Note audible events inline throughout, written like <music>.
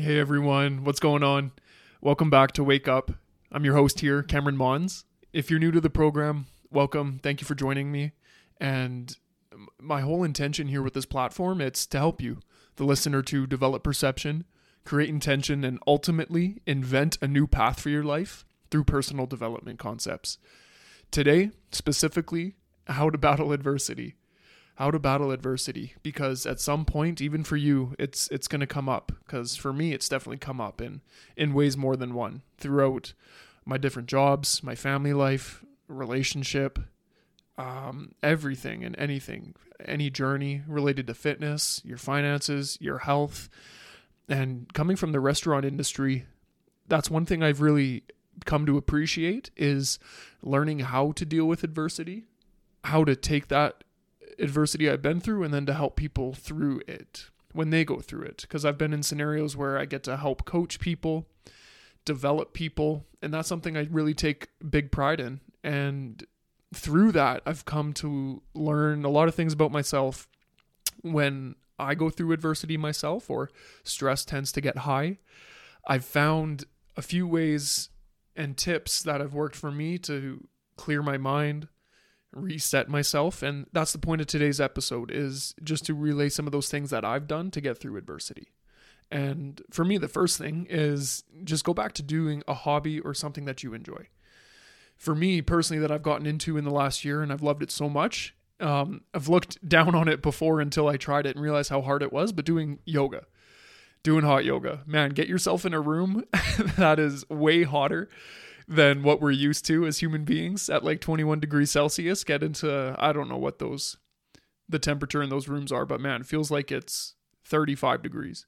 Hey everyone, what's going on? Welcome back to Wake Up. I'm your host here, Cameron Monds. If you're new to the program, welcome. Thank you for joining me. And my whole intention here with this platform, it's to help you, the listener, to develop perception, create intention, and ultimately invent a new path for your life through personal development concepts. Today, specifically, how to battle adversity how to battle adversity because at some point even for you it's it's going to come up because for me it's definitely come up in in ways more than one throughout my different jobs my family life relationship um, everything and anything any journey related to fitness your finances your health. And coming from the restaurant industry that's one thing i've really come to appreciate is learning how to deal with adversity how to take that adversity I've been through and then to help people through it when they go through it. Because I've been in scenarios where I get to help coach people, develop people, and that's something I really take big pride in. And through that, I've come to learn a lot of things about myself when I go through adversity myself or stress tends to get high. I've found a few ways and tips that have worked for me to clear my mind, reset myself and that's the point of today's episode is just to relay some of those things that I've done to get through adversity. And for me the first thing is just go back to doing a hobby or something that you enjoy. For me personally that I've gotten into in the last year and I've loved it so much. Um, I've looked <laughs> down on it before until I tried it and realized how hard it was, but doing yoga. Doing hot yoga. Man, get yourself in a room <laughs> that is way hotter than what we're used to as human beings at like 21 degrees Celsius. Get into, I don't know what those, the temperature in those rooms are, but man, it feels like it's 35 degrees.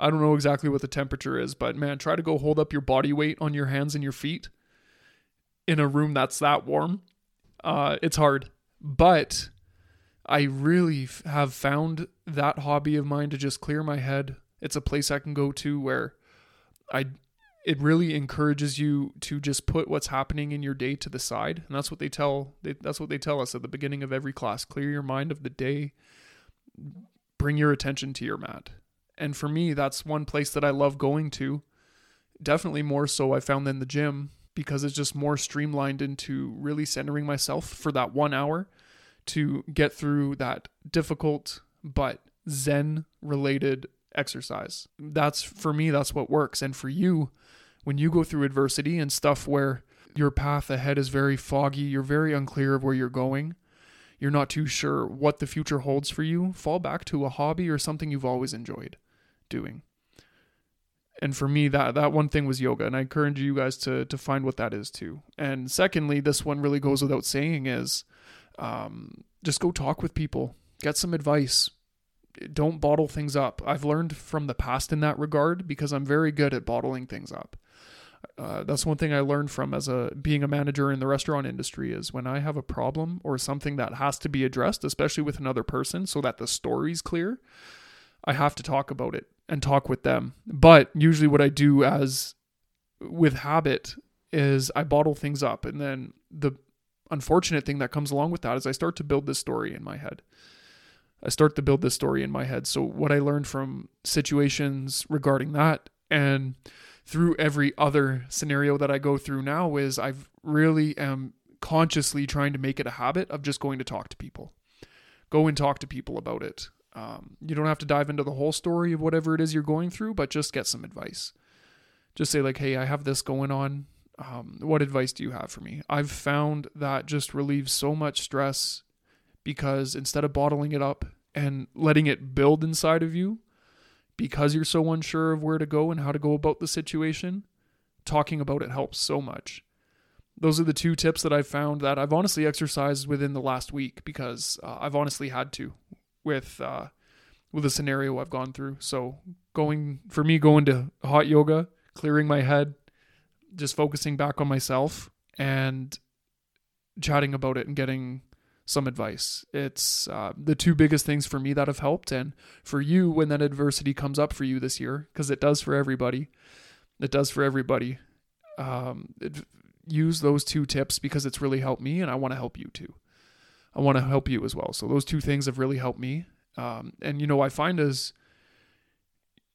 I don't know exactly what the temperature is, but man, try to go hold up your body weight on your hands and your feet in a room that's that warm. Uh, it's hard, but I really have found that hobby of mine to just clear my head. It's a place I can go to where I it really encourages you to just put what's happening in your day to the side. And that's what they tell they, that's what they tell us at the beginning of every class. Clear your mind of the day. Bring your attention to your mat. And for me that's one place that i love going to. Definitely more so i found than the gym because it's just more streamlined into really centering myself for that one hour to get through that difficult but zen related exercise that's for me that's what works and for you when you go through adversity and stuff where your path ahead is very foggy, you're very unclear of where you're going, you're not too sure what the future holds for you, fall back to a hobby or something you've always enjoyed doing. And for me, that that one thing was yoga, and I encourage you guys to to find what that is too. And secondly, this one really goes without saying is, um, just go talk with people, get some advice, don't bottle things up. I've learned from the past in that regard because I'm very good at bottling things up. Uh, that's one thing I learned from as a being a manager in the restaurant industry is when I have a problem or something that has to be addressed, especially with another person, so that the story's clear. I have to talk about it and talk with them. But usually, what I do as with habit is I bottle things up, and then the unfortunate thing that comes along with that is I start to build this story in my head. I start to build this story in my head. So what I learned from situations regarding that and through every other scenario that I go through now is I've really am consciously trying to make it a habit of just going to talk to people. Go and talk to people about it. Um, you don't have to dive into the whole story of whatever it is you're going through, but just get some advice. Just say, like, hey, I have this going on. Um, what advice do you have for me? I've found that just relieves so much stress because instead of bottling it up and letting it build inside of you, because you're so unsure of where to go and how to go about the situation, talking about it helps so much. Those are the two tips that I've found that I've honestly exercised within the last week because uh, I've honestly had to with uh, with the scenario I've gone through. So going for me, going to hot yoga, clearing my head, just focusing back on myself and chatting about it and getting some advice. It's uh, the two biggest things for me that have helped. And for you, when that adversity comes up for you this year, because it does for everybody, it does for everybody. Um, it, use those two tips because it's really helped me, and I want to help you too. I want to help you as well. So those two things have really helped me. Um, and you know, I find as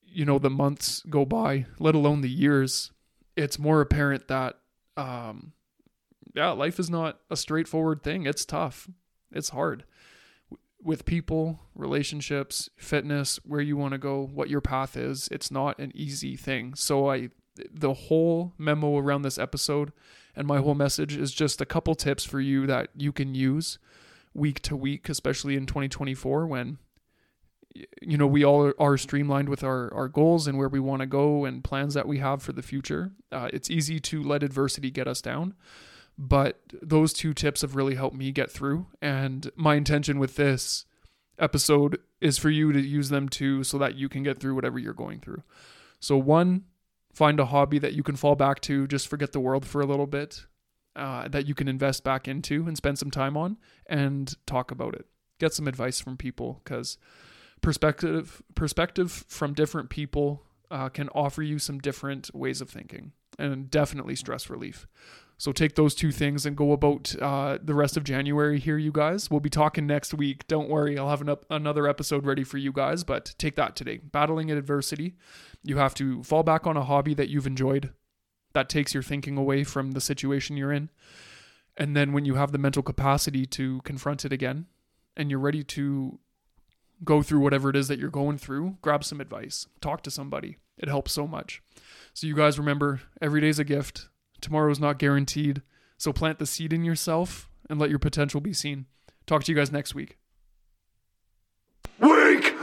you know the months go by, let alone the years, it's more apparent that um, yeah, life is not a straightforward thing. It's tough. It's hard with people, relationships, fitness, where you want to go, what your path is. It's not an easy thing. So I the whole memo around this episode and my whole message is just a couple tips for you that you can use week to week, especially in 2024 when you know we all are streamlined with our our goals and where we want to go and plans that we have for the future. Uh, it's easy to let adversity get us down, but those two tips have really helped me get through. And my intention with this episode is for you to use them too, so that you can get through whatever you're going through. So one, find a hobby that you can fall back to. Just forget the world for a little bit. Uh, that you can invest back into and spend some time on and talk about it. Get some advice from people because perspective perspective from different people uh, can offer you some different ways of thinking and definitely stress relief. So take those two things and go about uh, the rest of January here, you guys. We'll be talking next week. Don't worry, I'll have an up- another episode ready for you guys, but take that today. Battling adversity, you have to fall back on a hobby that you've enjoyed that takes your thinking away from the situation you're in. And then when you have the mental capacity to confront it again and you're ready to go through whatever it is that you're going through, grab some advice, talk to somebody. It helps so much. So, you guys remember every day's a gift, tomorrow is not guaranteed. So, plant the seed in yourself and let your potential be seen. Talk to you guys next week. Wake!